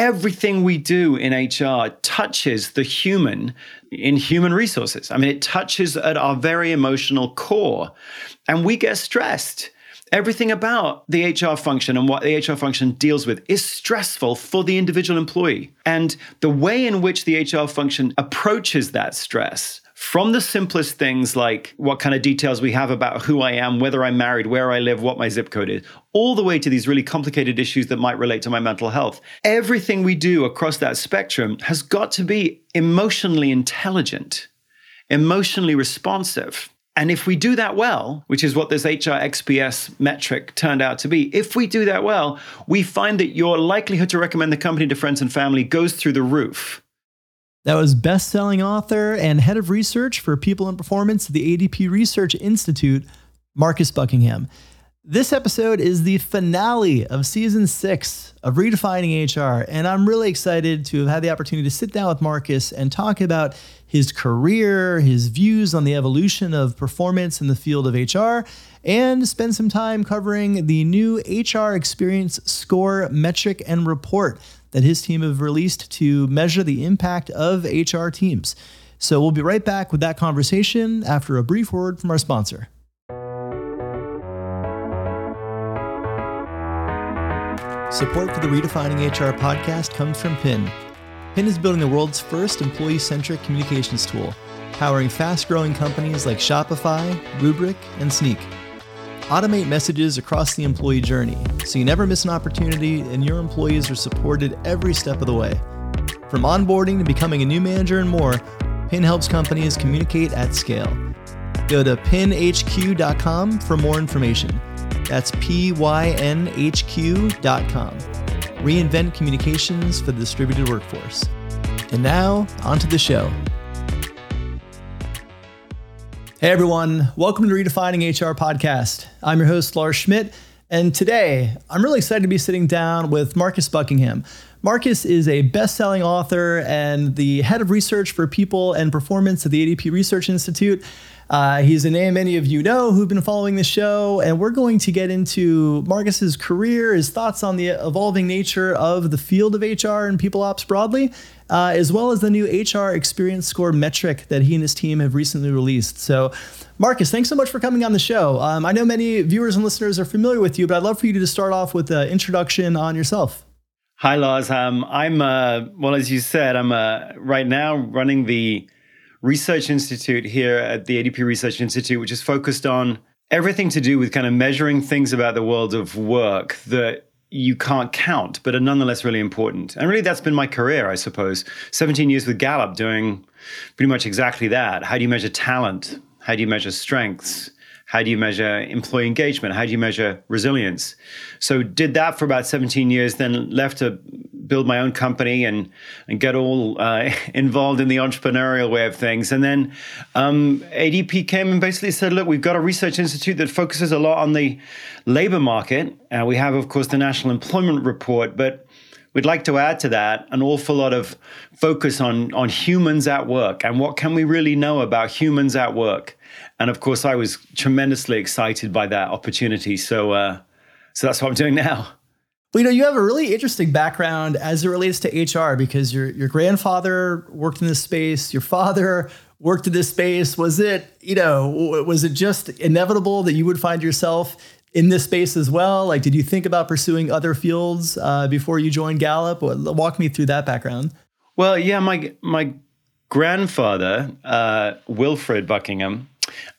everything we do in HR touches the human in human resources. I mean, it touches at our very emotional core, and we get stressed. Everything about the HR function and what the HR function deals with is stressful for the individual employee. And the way in which the HR function approaches that stress from the simplest things like what kind of details we have about who I am, whether I'm married, where I live, what my zip code is, all the way to these really complicated issues that might relate to my mental health. Everything we do across that spectrum has got to be emotionally intelligent, emotionally responsive. And if we do that well, which is what this HR XPS metric turned out to be, if we do that well, we find that your likelihood to recommend the company to friends and family goes through the roof. That was best selling author and head of research for people and performance at the ADP Research Institute, Marcus Buckingham. This episode is the finale of season six of Redefining HR, and I'm really excited to have had the opportunity to sit down with Marcus and talk about his career, his views on the evolution of performance in the field of HR, and spend some time covering the new HR Experience Score metric and report that his team have released to measure the impact of HR teams. So we'll be right back with that conversation after a brief word from our sponsor. Support for the Redefining HR podcast comes from Pyn. Pyn is building the world's first employee centric communications tool, powering fast growing companies like Shopify, Rubrik, and Snyk. Automate messages across the employee journey so you never miss an opportunity and your employees are supported every step of the way. From onboarding to becoming a new manager and more, Pyn helps companies communicate at scale. Go to pynhq.com for more information. That's P-Y-N-H-Q.com. Reinvent communications for the distributed workforce. And now, onto the show. Hey everyone, welcome to Redefining HR podcast. I'm your host, Lars Schmidt, and today I'm really excited to be sitting down with Marcus Buckingham. Marcus is a best selling author and the head of research for people and performance at the ADP Research Institute. Uh, he's a name many of you know who've been following the show, and we're going to get into Marcus's career, his thoughts on the evolving nature of the field of HR and people ops broadly, uh, as well as the new HR experience score metric that he and his team have recently released. So, Marcus, thanks so much for coming on the show. Um, I know many viewers and listeners are familiar with you, but I'd love for you to start off with an introduction on yourself. Hi, Lars. Um, I'm, uh, well, as you said, I'm uh, right now running the research institute here at the ADP Research Institute, which is focused on everything to do with kind of measuring things about the world of work that you can't count, but are nonetheless really important. And really, that's been my career, I suppose. 17 years with Gallup doing pretty much exactly that. How do you measure talent? How do you measure strengths? How do you measure employee engagement? How do you measure resilience? So did that for about 17 years, then left to build my own company and and get all uh, involved in the entrepreneurial way of things. And then um, ADP came and basically said, look, we've got a research institute that focuses a lot on the labor market. Uh, we have, of course, the National Employment Report, but we'd like to add to that an awful lot of focus on on humans at work and what can we really know about humans at work. And of course i was tremendously excited by that opportunity. So uh, so that's what i'm doing now. Well, you know, you have a really interesting background as it relates to HR because your your grandfather worked in this space, your father worked in this space. Was it, you know, was it just inevitable that you would find yourself in this space as well? Like, did you think about pursuing other fields uh, before you joined Gallup? Walk me through that background. Well, yeah, my my grandfather, uh, Wilfred Buckingham,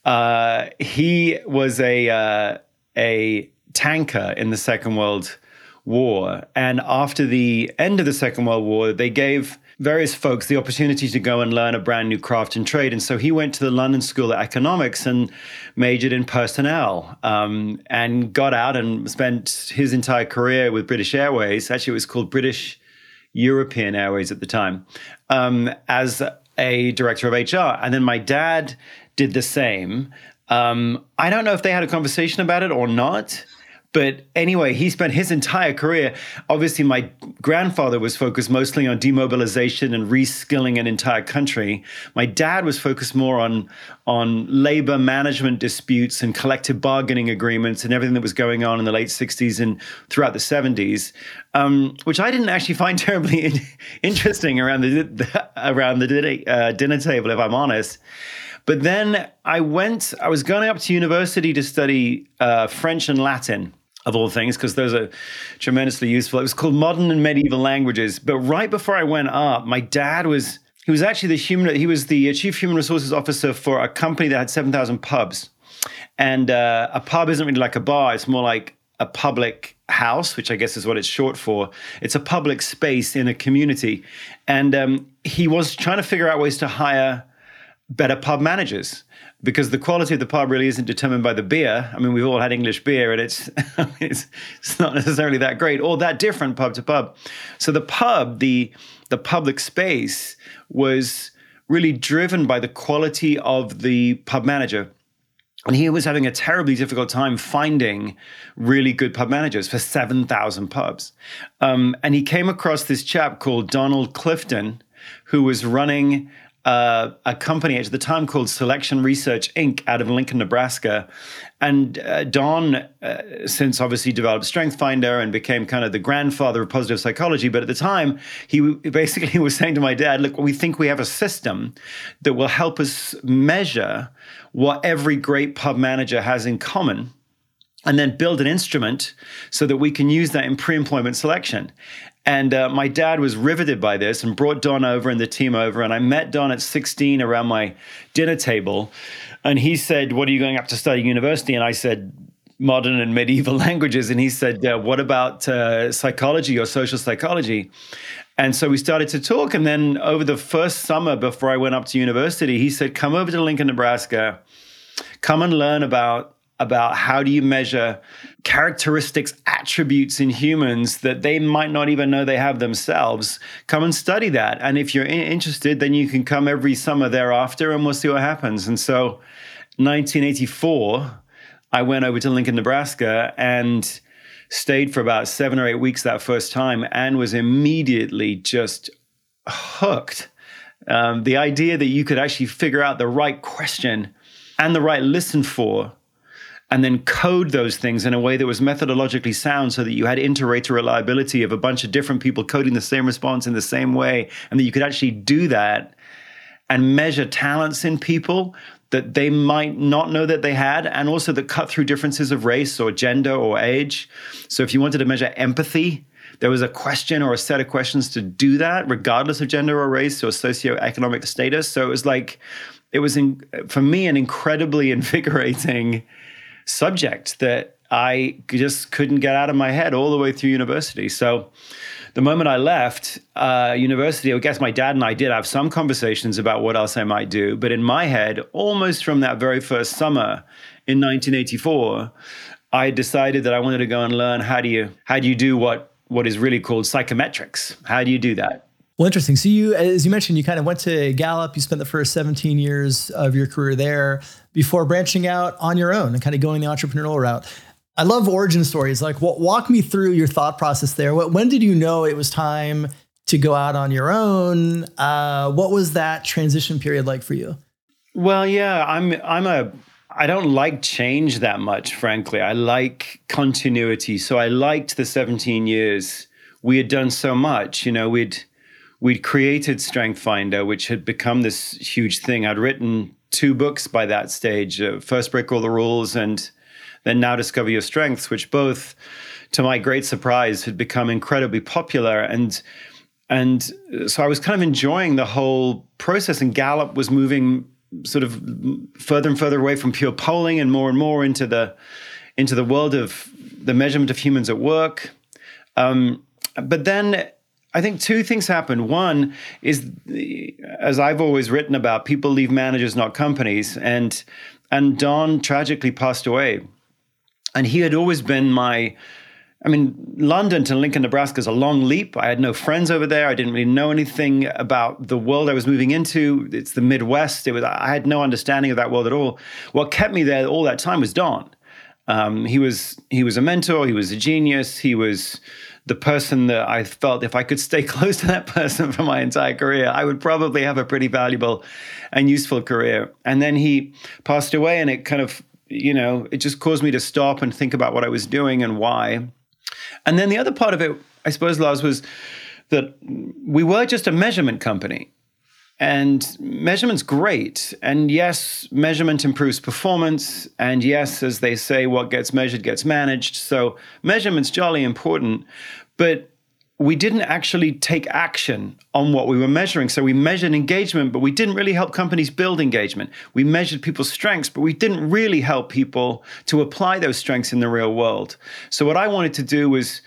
uh, he was a uh, a tanker in the Second World War, and after the end of the Second World War, they gave various folks the opportunity to go and learn a brand new craft and trade. And so he went to the London School of Economics and majored in personnel um, and got out and spent his entire career with British Airways. Actually, it was called British European Airways at the time um, as a director of HR. And then my dad did the same. Um, I don't know if they had a conversation about it or not But anyway, he spent his entire career. Obviously, my grandfather was focused mostly on demobilization and reskilling an entire country. My dad was focused more on, on labor management disputes and collective bargaining agreements and everything that was going on in the late 60s and throughout the 70s, um, which I didn't actually find terribly in, interesting around the, the around the uh, dinner table, if I'm honest. But then I went, I was going up to university to study uh, French and Latin of all things, because those are tremendously useful. It was called Modern and Medieval Languages. But right before I went up, my dad was he was actually the human he was the chief human resources officer for a company that had 7,000 pubs. And uh, a pub isn't really like a bar, it's more like a public house, which I guess is what it's short for. It's a public space in a community. And um, he was trying to figure out ways to hire better pub managers because the quality of the pub really isn't determined by the beer. I mean, we've all had English beer, and it's it's, it's not necessarily that great or that different pub to pub. So the pub, the the public space, was really driven by the quality of the pub manager. And he was having a terribly difficult time finding really good pub managers for 7,000 pubs. Um, and he came across this chap called Donald Clifton, who was running uh, a company at the time called Selection Research Inc. out of Lincoln, Nebraska. And uh, Don, uh, since obviously developed StrengthsFinder and became kind of the grandfather of positive psychology, but at the time, he basically was saying to my dad, Look, we think we have a system that will help us measure what every great pub manager has in common and then build an instrument so that we can use that in pre-employment selection. And uh, my dad was riveted by this and brought Don over and the team over. And I met Don at 16 around my dinner table. And he said, What are you going up to study university? And I said, Modern and medieval languages. And he said, uh, What about uh, psychology or social psychology? And so we started to talk. And then over the first summer before I went up to university, he said, Come over to Lincoln, Nebraska. Come and learn about about how do you measure characteristics, attributes in humans that they might not even know they have themselves. Come and study that. And if you're interested, then you can come every summer thereafter and we'll see what happens. And so, 1984, I went over to Lincoln, Nebraska and stayed for about seven or eight weeks that first time and was immediately just hooked. Um, the idea that you could actually figure out the right question and the right listen for and then code those things in a way that was methodologically sound so that you had inter-rater reliability of a bunch of different people coding the same response in the same way and that you could actually do that and measure talents in people that they might not know that they had and also that cut through differences of race or gender or age. So if you wanted to measure empathy there was a question or a set of questions to do that regardless of gender or race or socioeconomic status. So it was like it was in, for me an incredibly invigorating subject that I just couldn't get out of my head all the way through university. So the moment I left uh, university, I guess my dad and I did have some conversations about what else I might do. But in my head, almost from that very first summer in 1984, I decided that I wanted to go and learn how do you how do you do what what is really called psychometrics? How do you do that? Well, interesting. So you, as you mentioned, you kind of went to Gallup. You spent the first 17 years of your career there before branching out on your own and kind of going the entrepreneurial route. I love origin stories. Like, walk me through your thought process there. What, When did you know it was time to go out on your own? Uh, what was that transition period like for you? Well, yeah, I'm I'm a I don't like change that much, frankly. I like continuity. So I liked the 17 years we had done so much. You know, we'd we'd created StrengthsFinder, which had become this huge thing. I'd written two books by that stage uh, First Break All the Rules and then Now Discover Your Strengths, which both, to my great surprise, had become incredibly popular. And and so I was kind of enjoying the whole process, and Gallup was moving sort of further and further away from pure polling and more and more into the into the world of the measurement of humans at work. Um, but then I think two things happen. One is, as I've always written about, people leave managers, not companies. And and Don tragically passed away, and he had always been my. I mean, London to Lincoln, Nebraska is a long leap. I had no friends over there. I didn't really know anything about the world I was moving into. It's the Midwest. It was I had no understanding of that world at all. What kept me there all that time was Don. Um, he was he was a mentor. He was a genius. He was the person that I felt if I could stay close to that person for my entire career, I would probably have a pretty valuable and useful career. And then he passed away, and it kind of you know it just caused me to stop and think about what I was doing and why. And then the other part of it, I suppose, Lars, was that we were just a measurement company. And measurement's great. And yes, measurement improves performance. And yes, as they say, what gets measured gets managed. So measurement's jolly important. But we didn't actually take action on what we were measuring. So we measured engagement, but we didn't really help companies build engagement. We measured people's strengths, but we didn't really help people to apply those strengths in the real world. So what I wanted to do was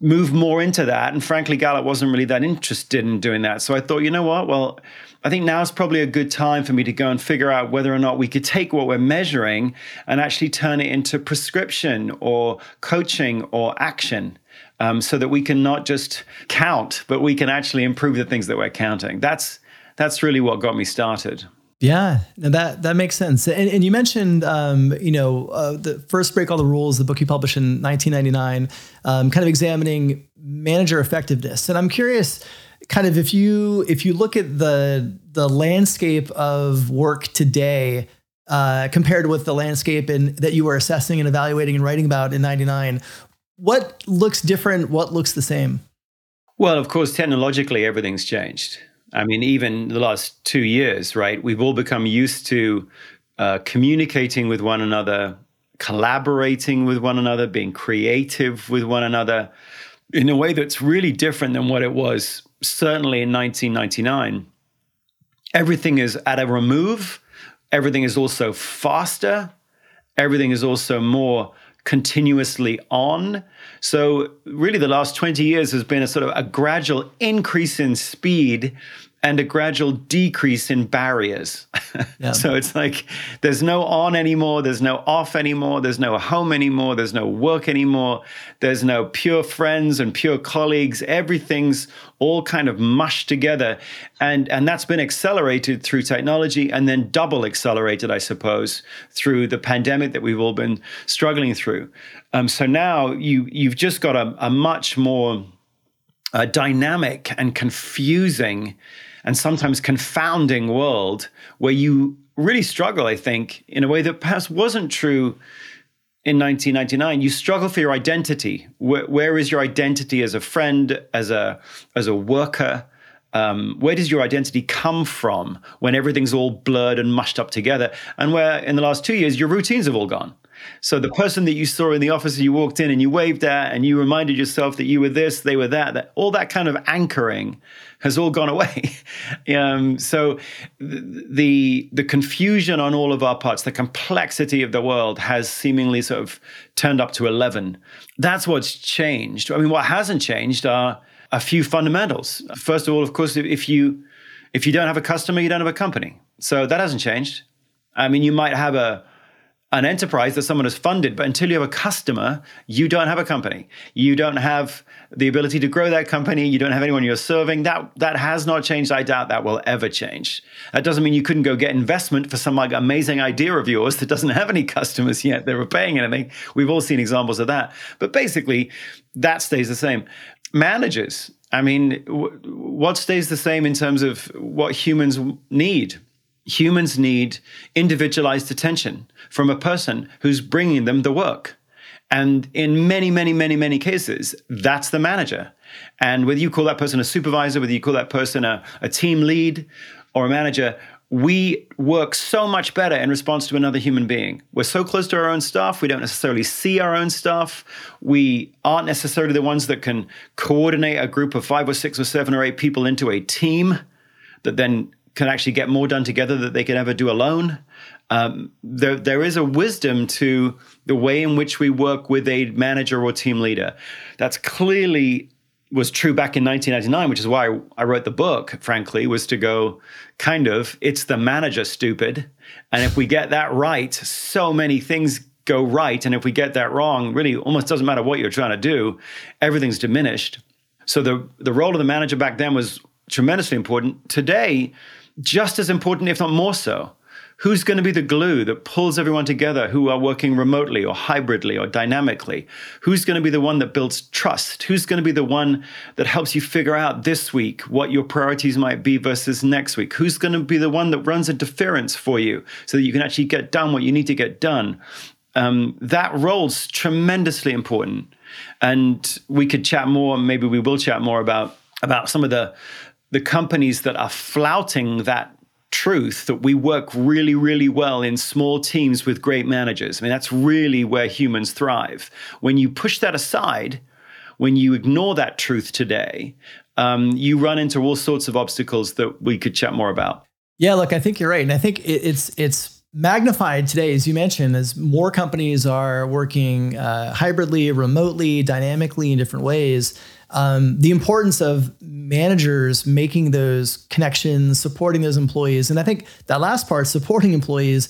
move more into that. And frankly, Gallup wasn't really that interested in doing that. So I thought, you know what? Well, I think now is probably a good time for me to go and figure out whether or not we could take what we're measuring and actually turn it into prescription or coaching or action. Um, so that we can not just count, but we can actually improve the things that we're counting. That's that's really what got me started. Yeah, that that makes sense. And, and you mentioned, um, you know, uh, the first break all the rules, the book you published in 1999, um, kind of examining manager effectiveness. And I'm curious, kind of if you if you look at the the landscape of work today uh, compared with the landscape in, that you were assessing and evaluating and writing about in 99, what looks different? What looks the same? Well, of course, technologically, everything's changed. I mean, even the last two years, right? We've all become used to uh, communicating with one another, collaborating with one another, being creative with one another in a way that's really different than what it was certainly in 1999. Everything is at a remove, everything is also faster, everything is also more continuously on. So, really, the last 20 years has been a sort of a gradual increase in speed and a gradual decrease in barriers. Yeah. so it's like there's no on anymore, there's no off anymore, there's no home anymore, there's no work anymore, there's no pure friends and pure colleagues. Everything's all kind of mushed together. And, and that's been accelerated through technology and then double accelerated, I suppose, through the pandemic that we've all been struggling through. Um, so now you, you've just got a, a much more uh, dynamic and confusing and sometimes confounding world where you really struggle, I think, in a way that perhaps wasn't true in 1999 you struggle for your identity. Where, where is your identity as a friend as a as a worker? Um, where does your identity come from when everything's all blurred and mushed up together? And where in the last two years your routines have all gone so the person that you saw in the office, you walked in and you waved at, and you reminded yourself that you were this, they were that. That all that kind of anchoring has all gone away. um, so the the confusion on all of our parts, the complexity of the world, has seemingly sort of turned up to eleven. That's what's changed. I mean, what hasn't changed are a few fundamentals. First of all, of course, if you if you don't have a customer, you don't have a company. So that hasn't changed. I mean, you might have a an enterprise that someone has funded, but until you have a customer, you don't have a company. You don't have the ability to grow that company. You don't have anyone you're serving. That that has not changed. I doubt that will ever change. That doesn't mean you couldn't go get investment for some like amazing idea of yours that doesn't have any customers yet. They're paying anything. We've all seen examples of that. But basically, that stays the same. Managers. I mean, w- what stays the same in terms of what humans need? humans need individualized attention from a person who's bringing them the work. And in many, many, many, many cases, that's the manager. And whether you call that person a supervisor, whether you call that person a, a team lead or a manager, we work so much better in response to another human being. We're so close to our own stuff, we don't necessarily see our own stuff. We aren't necessarily the ones that can coordinate a group of five or six or seven or eight people into a team that then can actually get more done together that they can ever do alone. Um, there, there is a wisdom to the way in which we work with a manager or team leader. That's clearly was true back in 1999, which is why I wrote the book, frankly, was to go kind of, it's the manager, stupid. And if we get that right, so many things go right. And if we get that wrong, really almost doesn't matter what you're trying to do, everything's diminished. So the, the role of the manager back then was tremendously important. Today, just as important, if not more so, Who's going to be the glue that pulls everyone together who are working remotely or hybridly or dynamically? Who's going to be the one that builds trust? Who's going to be the one that helps you figure out this week what your priorities might be versus next week? Who's going to be the one that runs interference for you so that you can actually get done what you need to get done? Um, that role's tremendously important. And we could chat more, maybe we will chat more about about some of the the companies that are flouting that truth that we work really, really well in small teams with great managers. I mean, that's really where humans thrive. When you push that aside, when you ignore that truth today, um, you run into all sorts of obstacles that we could chat more about. Yeah, look, I think you're right, and I think it's it's magnified today, as you mentioned, as more companies are working uh, hybridly, remotely, dynamically in different ways um, the importance of managers making those connections, supporting those employees. And I think that last part, supporting employees,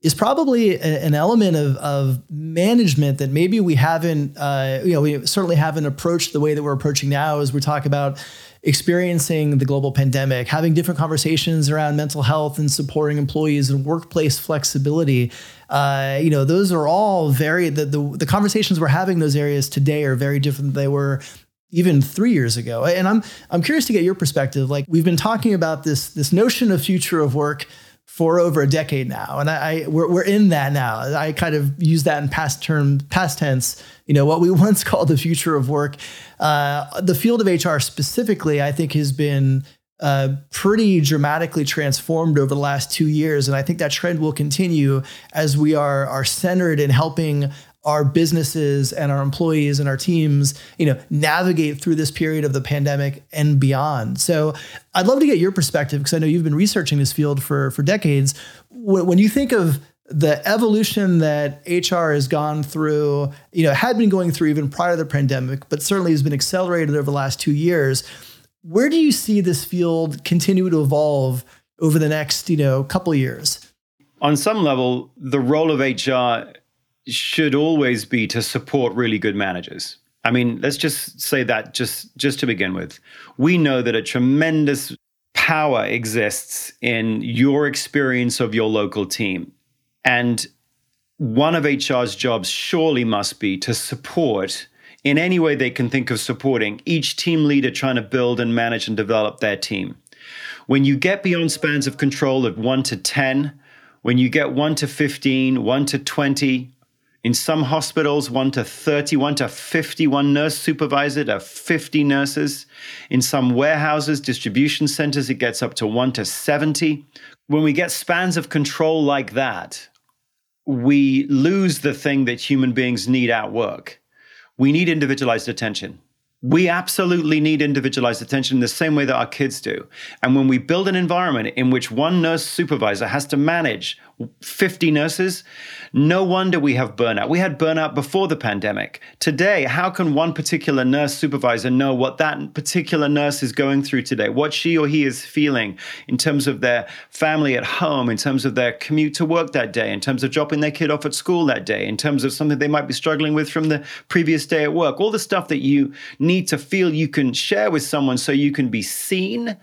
is probably a, an element of, of management that maybe we haven't, uh, you know, we certainly haven't approached the way that we're approaching now as we talk about experiencing the global pandemic, having different conversations around mental health and supporting employees and workplace flexibility. Uh, you know, those are all very the, the, the conversations we're having in those areas today are very different than they were even three years ago. And I'm I'm curious to get your perspective. Like we've been talking about this this notion of future of work for over a decade now, and I, I we're, we're in that now. I kind of use that in past term, past tense. You know what we once called the future of work. Uh, the field of HR specifically, I think, has been uh, pretty dramatically transformed over the last two years, and I think that trend will continue as we are are centered in helping our businesses and our employees and our teams, you know, navigate through this period of the pandemic and beyond. So, I'd love to get your perspective because I know you've been researching this field for for decades. When, you think of the evolution that HR has gone through, you know, had been going through even prior to the pandemic, but certainly has been accelerated over the last two years. Where do you see this field continue to evolve over the next, you know, couple years? On some level, the role of HR should always be to support really good managers. I mean, let's just say that just just to begin with. We know that a tremendous power exists in your experience of your local team. And one of HR's jobs surely must be to support in any way they can think of supporting each team leader trying to build and manage and develop their team. When you get beyond spans of control of 1 to 10, when you get 1 to 15, 1 to 20, in some hospitals, 1 to 31 to 51 nurse supervisor to uh, 50 nurses. In some warehouses, distribution centers, it gets up to 1 to 70. When we get spans of control like that, we lose the thing that human beings need at work. We need individualized attention. We absolutely need individualized attention in the same way that our kids do. And when we build an environment in which one nurse supervisor has to manage 50 nurses, no wonder we have burnout. We had burnout before the pandemic. Today, how can one particular nurse supervisor know what that particular nurse is going through today, what she or he is feeling in terms of their family at home, in terms of their commute to work that day, in terms of dropping their kid off at school that day, in terms of something they might be struggling with from the previous day at work? All the stuff that you need to feel you can share with someone so you can be seen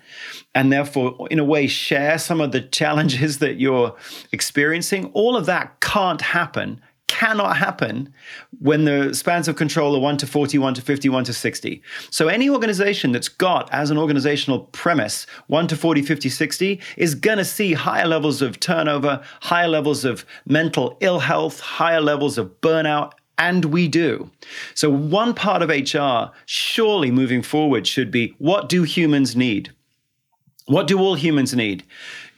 and therefore, in a way, share some of the challenges that you're experiencing. All of that can't happen, cannot happen when the spans of control are 1 to 40, 1 to 50, 1 to 60. So, any organization that's got as an organizational premise 1 to 40, 50, 60 is going to see higher levels of turnover, higher levels of mental ill health, higher levels of burnout, and we do. So, one part of HR, surely moving forward, should be what do humans need? What do all humans need?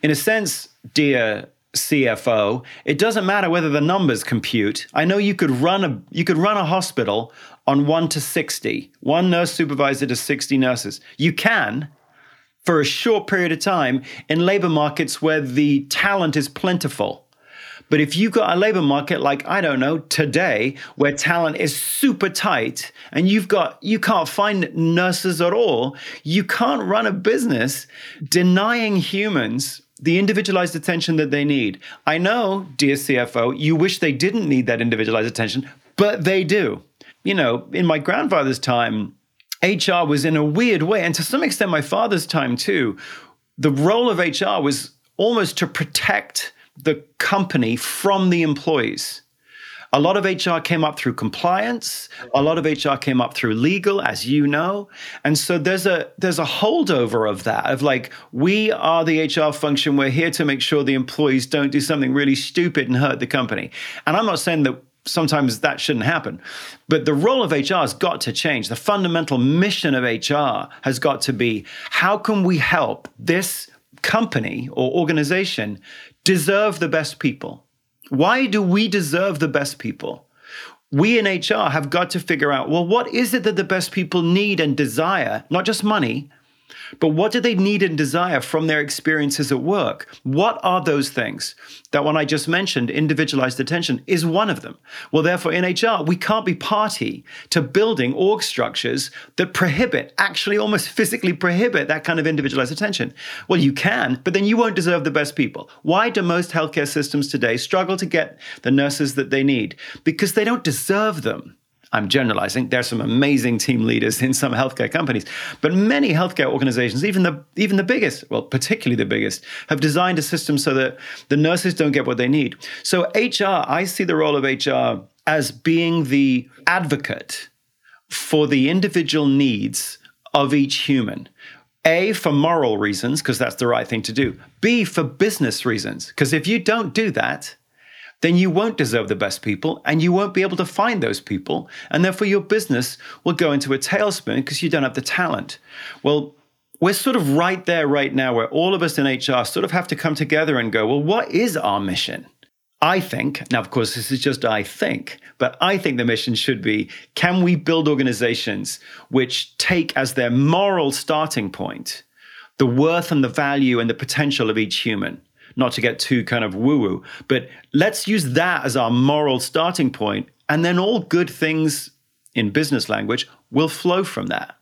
In a sense, dear CFO, it doesn't matter whether the numbers compute. I know you could run a you could run a hospital on 1 to 60, one nurse supervisor to 60 nurses. You can for a short period of time in labor markets where the talent is plentiful. But if you've got a labor market like, I don't know, today, where talent is super tight and you've got, you can't find nurses at all, you can't run a business denying humans the individualized attention that they need. I know, dear CFO, you wish they didn't need that individualized attention, but they do. You know, in my grandfather's time, HR was in a weird way, and to some extent, my father's time too. The role of HR was almost to protect the company from the employees. A lot of HR came up through compliance. A lot of HR came up through legal, as you know. And so there's a there's a holdover of that of like we are the HR function. We're here to make sure the employees don't do something really stupid and hurt the company. And I'm not saying that sometimes that shouldn't happen. But the role of HR has got to change. The fundamental mission of HR has got to be how can we help this company or organization deserve the best people? Why do we deserve the best people? We in HR have got to figure out well, what is it that the best people need and desire? Not just money, but what do they need and desire from their experiences at work? What are those things? That one I just mentioned, individualized attention, is one of them. Well, therefore, in HR, we can't be party to building org structures that prohibit, actually almost physically prohibit that kind of individualized attention. Well, you can, but then you won't deserve the best people. Why do most healthcare systems today struggle to get the nurses that they need? Because they don't deserve them. I'm generalizing. There's some amazing team leaders in some healthcare companies, but many healthcare organizations, even the even the biggest, well, particularly the biggest, have designed a system so that the nurses don't get what they need. So HR, I see the role of HR as being the advocate for the individual needs of each human. A, for moral reasons, because that's the right thing to do. B, for business reasons, because if you don't do that, then you won't deserve the best people and you won't be able to find those people. And therefore, your business will go into a tailspin because you don't have the talent. Well, we're sort of right there right now where all of us in HR sort of have to come together and go, well, what is our mission? I think, now, of course, this is just I think, but I think the mission should be can we build organizations which take as their moral starting point the worth and the value and the potential of each human? Not to get too kind of woo woo, but let's use that as our moral starting point, and then all good things in business language will flow from that.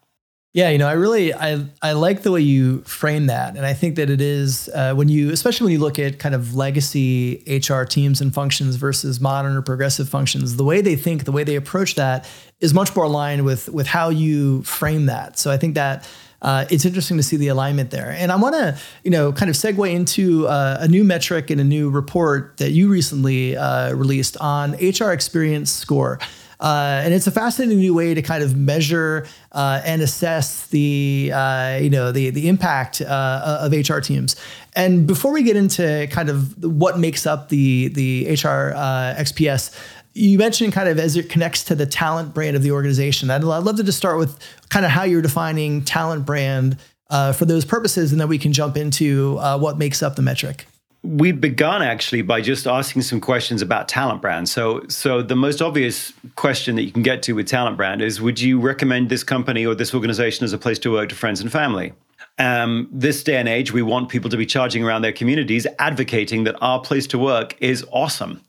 Yeah, you know, I really I I like the way you frame that, and I think that it is uh, when you, especially when you look at kind of legacy HR teams and functions versus modern or progressive functions, the way they think, the way they approach that is much more aligned with with how you frame that. So I think that uh, it's interesting to see the alignment there. And I want to, you know, kind of segue into uh, a new metric and a new report that you recently uh, released on HR Experience Score. Uh, and it's a fascinating new way to kind of measure uh, and assess the uh, you know the the impact of HR teams. And before we get into kind of what makes up the the HR XPS, you mentioned kind of as it connects to the talent brand of the organization. I'd, I'd love to just start with kind of how you're defining talent brand uh, for those purposes, and then we can jump into uh, what makes up the metric. We begun actually by just asking some questions about talent brand. So, so the most obvious question that you can get to with talent brand is: Would you recommend this company or this organization as a place to work to friends and family? Um, this day and age, we want people to be charging around their communities, advocating that our place to work is awesome.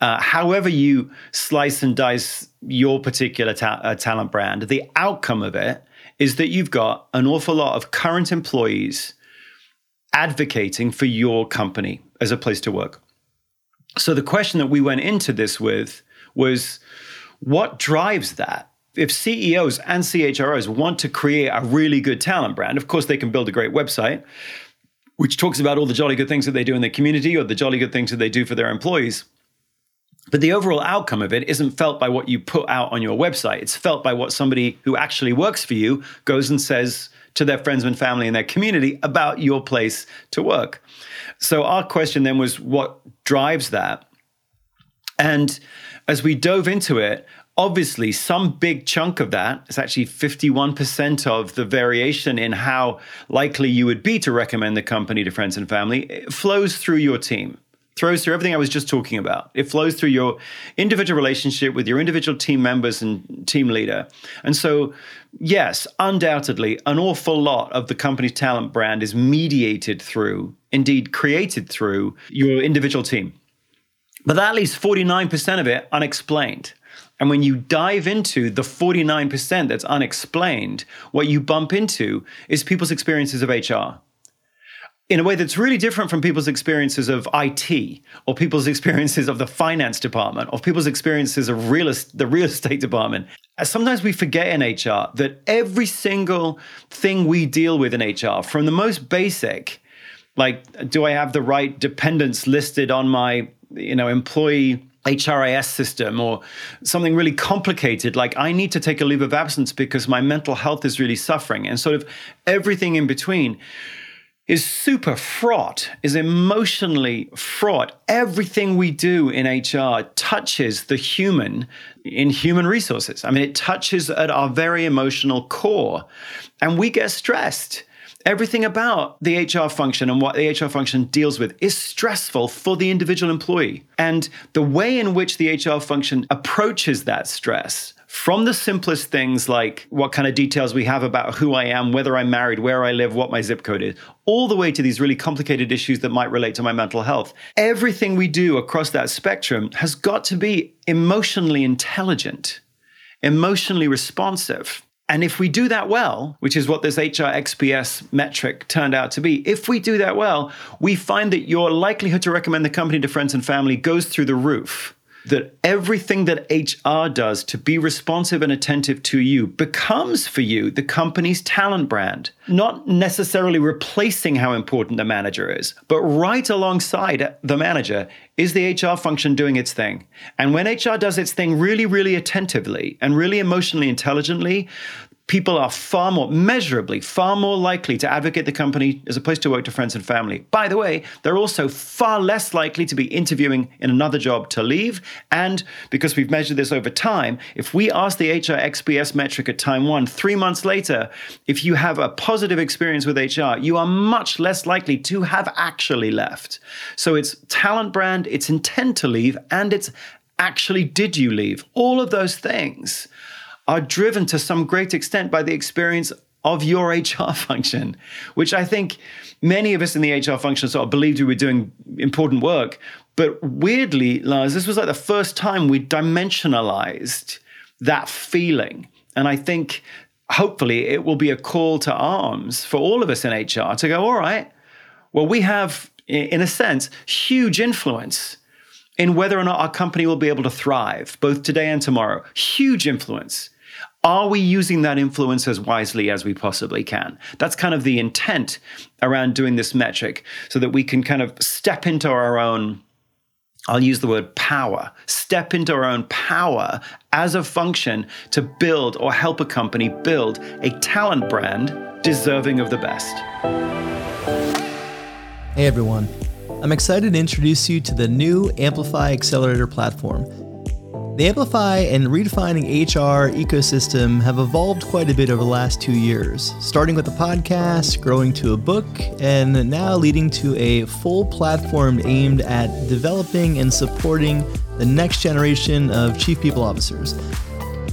Uh, however, you slice and dice your particular ta- uh, talent brand, the outcome of it is that you've got an awful lot of current employees advocating for your company as a place to work. So, the question that we went into this with was what drives that? If CEOs and CHROs want to create a really good talent brand, of course, they can build a great website, which talks about all the jolly good things that they do in their community or the jolly good things that they do for their employees. But the overall outcome of it isn't felt by what you put out on your website. It's felt by what somebody who actually works for you goes and says to their friends and family and their community about your place to work. So our question then was what drives that? And as we dove into it, obviously some big chunk of that is actually 51% of the variation in how likely you would be to recommend the company to friends and family. It flows through your team throws through everything i was just talking about. It flows through your individual relationship with your individual team members and team leader. And so yes undoubtedly an awful lot of the company's talent brand is mediated through indeed created through your individual team. But that leaves 49% of it unexplained and when you dive into the 49% that's unexplained, what you bump into is people's experiences of HR in a way that's really different from people's experiences of IT or people's experiences of the finance department or people's experiences of real the real estate department. Uh, sometimes we forget in HR that every single thing we deal with in HR, from the most basic Like, do I have the right dependents listed on my, you know, employee HRIS system or something really complicated, like I need to take a leave of absence because my mental health is really suffering, and sort of everything in between is super fraught, is emotionally fraught. Everything we do in HR touches the human in human resources. I mean, it touches at our very emotional core, and we get stressed. Everything about the HR function and what the HR function deals with is stressful for the individual employee. And the way in which the HR function approaches that stress from the simplest things like what kind of details we have about who I am, whether I'm married, where I live, what my zip code is, all the way to these really complicated issues that might relate to my mental health. Everything we do across that spectrum has got to be emotionally intelligent, emotionally responsive. And if we do that well, which is what this HR XPS metric turned out to be, if we do that well, we find that your likelihood to recommend the company to friends and family goes through the roof that everything that HR does to be responsive and attentive to you becomes for you the company's talent brand. Not necessarily replacing how important the manager is, but right alongside the manager is the HR function doing its thing. And when HR does its thing really, really attentively and really emotionally intelligently, people are far more, measurably, far more likely to advocate the company as a place to work to friends and family. By the way, they're also far less likely to be interviewing in another job to leave. And because we've measured this over time, if we ask the HR XPS metric at time one, three months later, if you have a positive experience with HR, you are much less likely to have actually left. So it's talent brand, it's intent to leave, and it's actually did you leave? All of those things are driven to some great extent by the experience of your HR function, which I think many of us in the HR function sort of believed we were doing important work. But weirdly, Lars, this was like the first time we dimensionalized that feeling. And I think hopefully it will be a call to arms for all of us in HR to go, all right, well, we have, in a sense, huge influence in whether or not our company will be able to thrive, both today and tomorrow. Huge influence. Are we using that influence as wisely as we possibly can? That's kind of the intent around doing this metric so that we can kind of step into our own, I'll use the word power, step into our own power as a function to build or help a company build a talent brand deserving of the best. Hey everyone, I'm excited to introduce you to the new Amplify Accelerator platform. The Amplify and redefining HR ecosystem have evolved quite a bit over the last two years, starting with a podcast, growing to a book, and now leading to a full platform aimed at developing and supporting the next generation of chief people officers.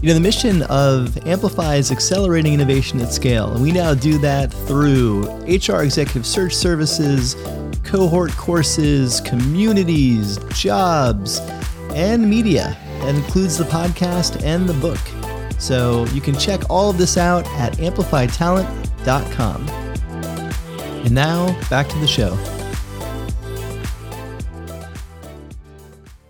You know, the mission of Amplify is accelerating innovation at scale, and we now do that through HR executive search services, cohort courses, communities, jobs, and media. That includes the podcast and the book. So you can check all of this out at amplifytalent.com. And now back to the show.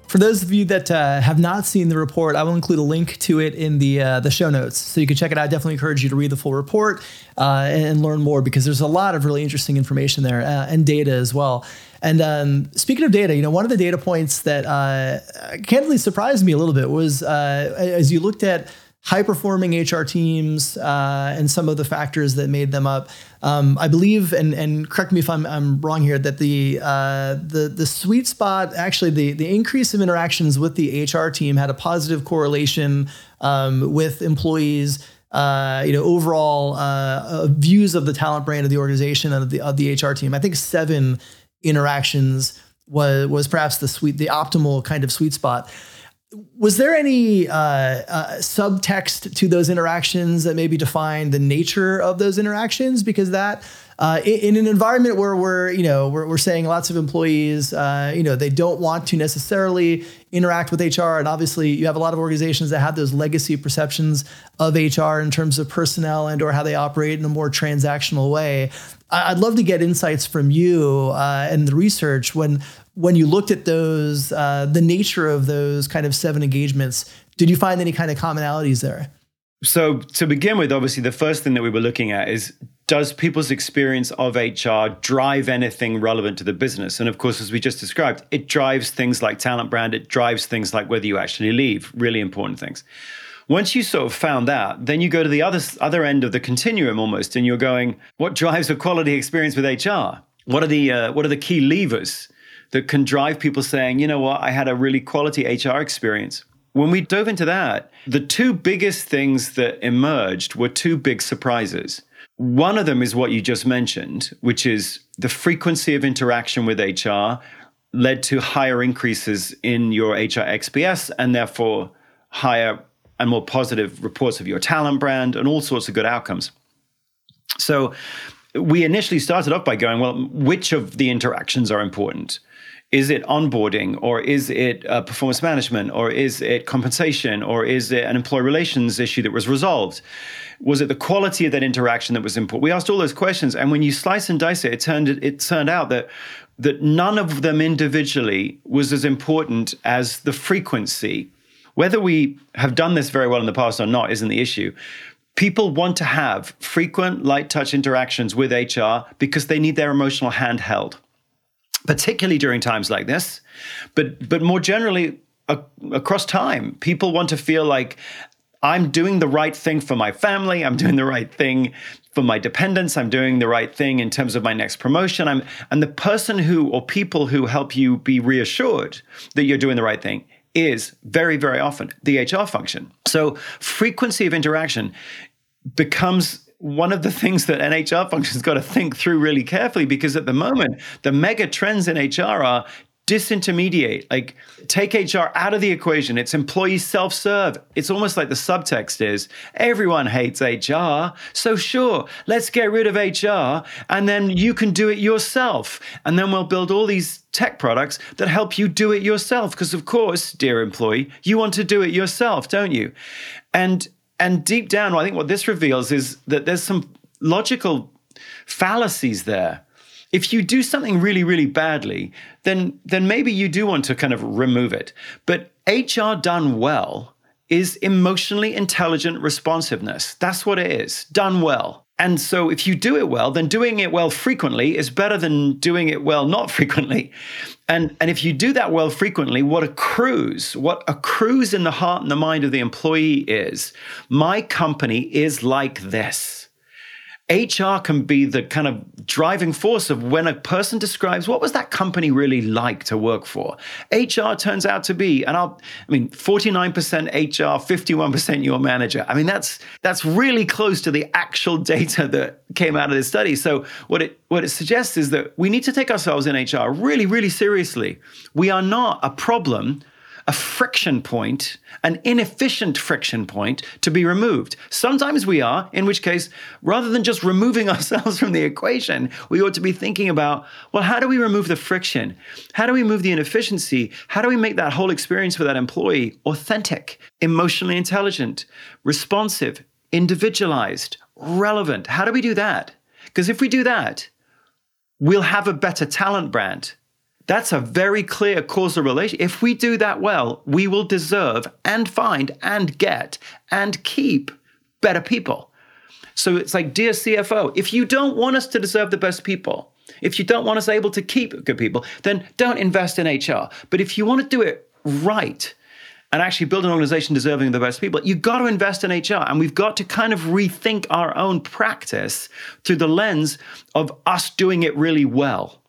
For those of you that uh, have not seen the report, I will include a link to it in the uh, the show notes, so you can check it out. I definitely encourage you to read the full report uh, and learn more because there's a lot of really interesting information there uh, and data as well. And um, speaking of data, you know, one of the data points that uh, candidly surprised me a little bit was uh, as you looked at high performing HR teams uh, and some of the factors that made them up. Um, I believe, and, and correct me if I'm, I'm wrong here, that the uh, the the sweet spot, actually, the the increase of interactions with the HR team had a positive correlation um, with employees. Uh, you know, overall uh, uh, views of the talent brand of the organization and of the of the HR team. I think seven interactions was was perhaps the sweet, the optimal kind of sweet spot was there any uh, uh, subtext to those interactions that maybe define the nature of those interactions? Because that, uh, in, in, an environment where we're, you know, we're, we're saying lots of employees, uh, you know, they don't want to necessarily interact with HR, and obviously you have a lot of organizations that have those legacy perceptions of HR in terms of personnel and or how they operate in a more transactional way. I'd love to get insights from you uh, and the research when when you looked at those, uh, the nature of those kind of seven engagements, did you find any kind of commonalities there? So, to begin with, obviously, the first thing that we were looking at is does people's experience of HR drive anything relevant to the business? And of course, as we just described, it drives things like talent brand, it drives things like whether you actually leave, really important things. Once you sort of found that, then you go to the other, other end of the continuum almost, and you're going, what drives a quality experience with HR? What are the, uh, what are the key levers that can drive people saying, you know what, I had a really quality HR experience? When we dove into that, the two biggest things that emerged were two big surprises. One of them is what you just mentioned, which is the frequency of interaction with HR led to higher increases in your HR XPS and therefore higher and more positive reports of your talent brand and all sorts of good outcomes. So we initially started off by going, well, which of the interactions are important? Is it onboarding or is it uh, performance management or is it compensation or is it an employee relations issue that was resolved? Was it the quality of that interaction that was important? We asked all those questions, and when you slice and dice it, it turned it turned out that that none of them individually was as important as the frequency. Whether we have done this very well in the past or not isn't the issue. People want to have frequent light touch interactions with HR because they need their emotional hand held particularly during times like this, but but more generally across time, people want to feel like I'm doing the right thing for my family. I'm doing the right thing for my dependents. I'm doing the right thing in terms of my next promotion. I'm and the person who or people who help you be reassured that you're doing the right thing is very very often the HR function. So frequency of interaction becomes one of the things that NHR function's got to think through really carefully because at the moment, the mega trends in HR are disintermediate, like take HR out of the equation. It's employee self serve. It's almost like the subtext is everyone hates HR. So, sure, let's get rid of HR and then you can do it yourself. And then we'll build all these tech products that help you do it yourself. Because, of course, dear employee, you want to do it yourself, don't you? And and deep down, I think what this reveals is that there's some logical fallacies there. If you do something really, really badly, then then maybe you do want to kind of remove it. But HR done well is emotionally intelligent responsiveness. That's what it is, done well. And so if you do it well, then doing it well frequently is better than doing it well not frequently. And, and if you do that well frequently, what accrues, what accrues in the heart and the mind of the employee is my company is like this. HR can be the kind of driving force of when a person describes what was that company really like to work for. HR turns out to be, and I'll, I mean, 49% HR, 51% your manager. I mean, that's that's really close to the actual data that came out of this study. So what it what it suggests is that we need to take ourselves in HR really, really seriously. We are not a problem a friction point, an inefficient friction point to be removed. Sometimes we are, in which case, rather than just removing ourselves from the equation, we ought to be thinking about well, how do we remove the friction? How do we move the inefficiency? How do we make that whole experience for that employee authentic, emotionally intelligent, responsive, individualized, relevant? How do we do that? Because if we do that, we'll have a better talent brand that's a very clear causal relation. If we do that well, we will deserve and find and get and keep better people. So it's like, dear CFO, if you don't want us to deserve the best people, if you don't want us able to keep good people, then don't invest in HR. But if you want to do it right and actually build an organization deserving of the best people, you've got to invest in HR. And we've got to kind of rethink our own practice through the lens of us doing it really well.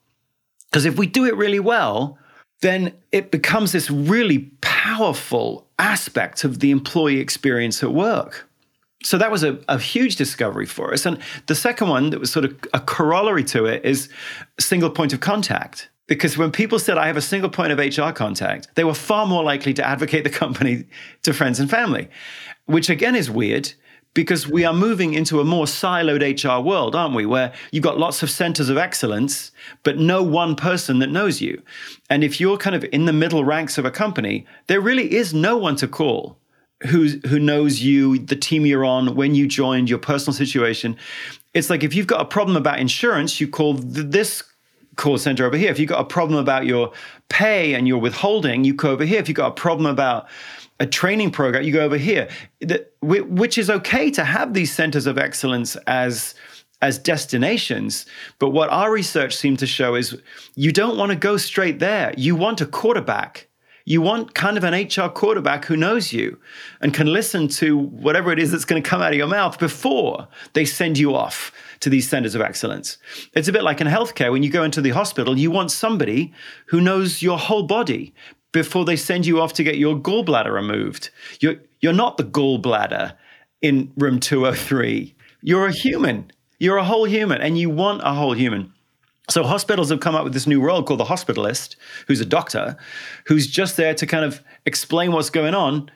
Because if we do it really well, then it becomes this really powerful aspect of the employee experience at work. So that was a, a, huge discovery for us. And the second one that was sort of a corollary to it is single point of contact. Because when people said, I have a single point of HR contact, they were far more likely to advocate the company to friends and family, which again is weird because we are moving into a more siloed HR world, aren't we? Where you've got lots of centers of excellence, but no one person that knows you. And if you're kind of in the middle ranks of a company, there really is no one to call who's who knows you, the team you're on, when you joined, your personal situation. It's like if you've got a problem about insurance, you call this call center over here. If you've got a problem about your pay and your withholding, you go over here. If you've got a problem about a training program, you go over here, which is okay to have these centers of excellence as as destinations. But what our research seemed to show is you don't want to go straight there. You want a quarterback. You want kind of an HR quarterback who knows you and can listen to whatever it is that's going to come out of your mouth before they send you off to these centers of excellence. It's a bit like in healthcare. When you go into the hospital, you want somebody who knows your whole body before they send you off to get your gallbladder removed. You're, you're not the gallbladder in room 203. You're a human. You're a whole human, and you want a whole human. So hospitals have come up with this new role called the hospitalist, who's a doctor, who's just there to kind of explain what's going on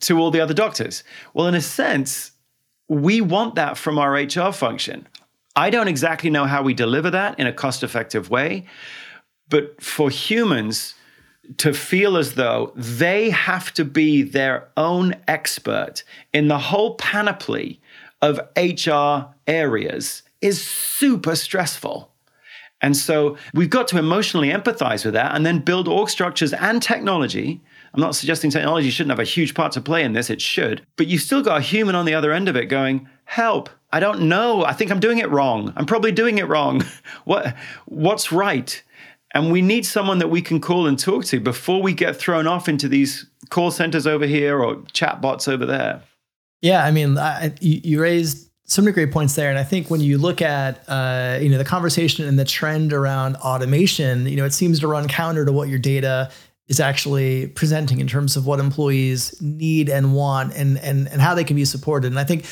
to all the other doctors. Well, in a sense, we want that from our HR function. I don't exactly know how we deliver that in a cost effective way, but for humans to feel as though they have to be their own expert in the whole panoply of HR areas is super stressful. And so we've got to emotionally empathize with that and then build org structures and technology. I'm not suggesting technology shouldn't have a huge part to play in this, it should. But you've still got a human on the other end of it going, help. I don't know. I think I'm doing it wrong. I'm probably doing it wrong. what what's right? And we need someone that we can call and talk to before we get thrown off into these call centers over here or chat bots over there. Yeah, I mean, I, you, you raised so many great points there. And I think when you look at uh, you know the conversation and the trend around automation, you know, it seems to run counter to what your data is actually presenting in terms of what employees need and want and and and how they can be supported. And I think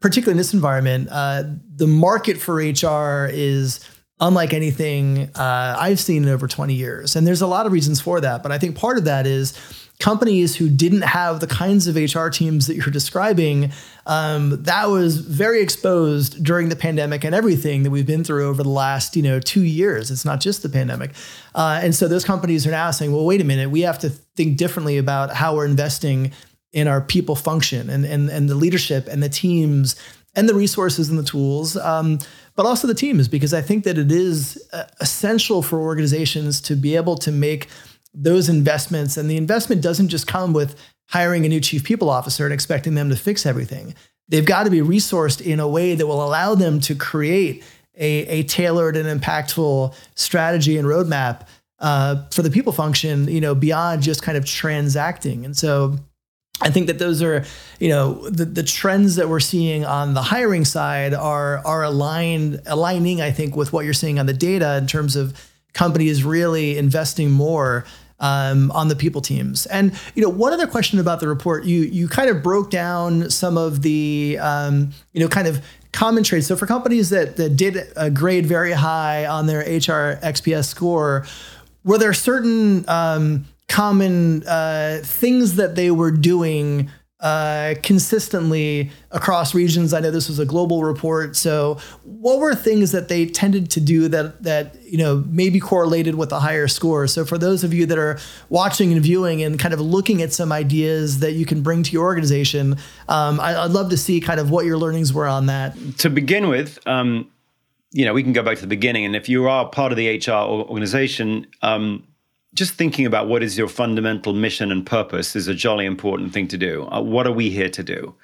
particularly in this environment, uh, the market for HR is unlike anything uh, I've seen in over 20 years. And there's a lot of reasons for that. But I think part of that is companies who didn't have the kinds of HR teams that you're describing, um, that was very exposed during the pandemic and everything that we've been through over the last, you know, two years. It's not just the pandemic, uh, and so those companies are now saying, "Well, wait a minute, we have to think differently about how we're investing in our people function and and and the leadership and the teams." And the resources and the tools, um, but also the teams, because I think that it is uh, essential for organizations to be able to make those investments. And the investment doesn't just come with hiring a new chief people officer and expecting them to fix everything. They've got to be resourced in a way that will allow them to create a, a tailored and impactful strategy and roadmap uh, for the people function, you know, beyond just kind of transacting. And so I think that those are, you know, the, the trends that we're seeing on the hiring side are are aligned, aligning, I think, with what you're seeing on the data in terms of companies really investing more um, on the people teams. And you know, one other question about the report, you you kind of broke down some of the um, you know kind of common traits. So for companies that that did grade very high on their HR XPS score, were there certain um, common uh, things that they were doing uh, consistently across regions. I know this was a global report. So, what were things that they tended to do that that you know maybe correlated with a higher score? So, for those of you that are watching and viewing and kind of looking at some ideas that you can bring to your organization, um, I, would love to see kind of what your learnings were on that. To begin with. Um, you know, we can go back to the beginning, and if you are part of the HR organization, um, just thinking about what is your fundamental mission and purpose is a jolly important thing to do. Uh, what are we here to do?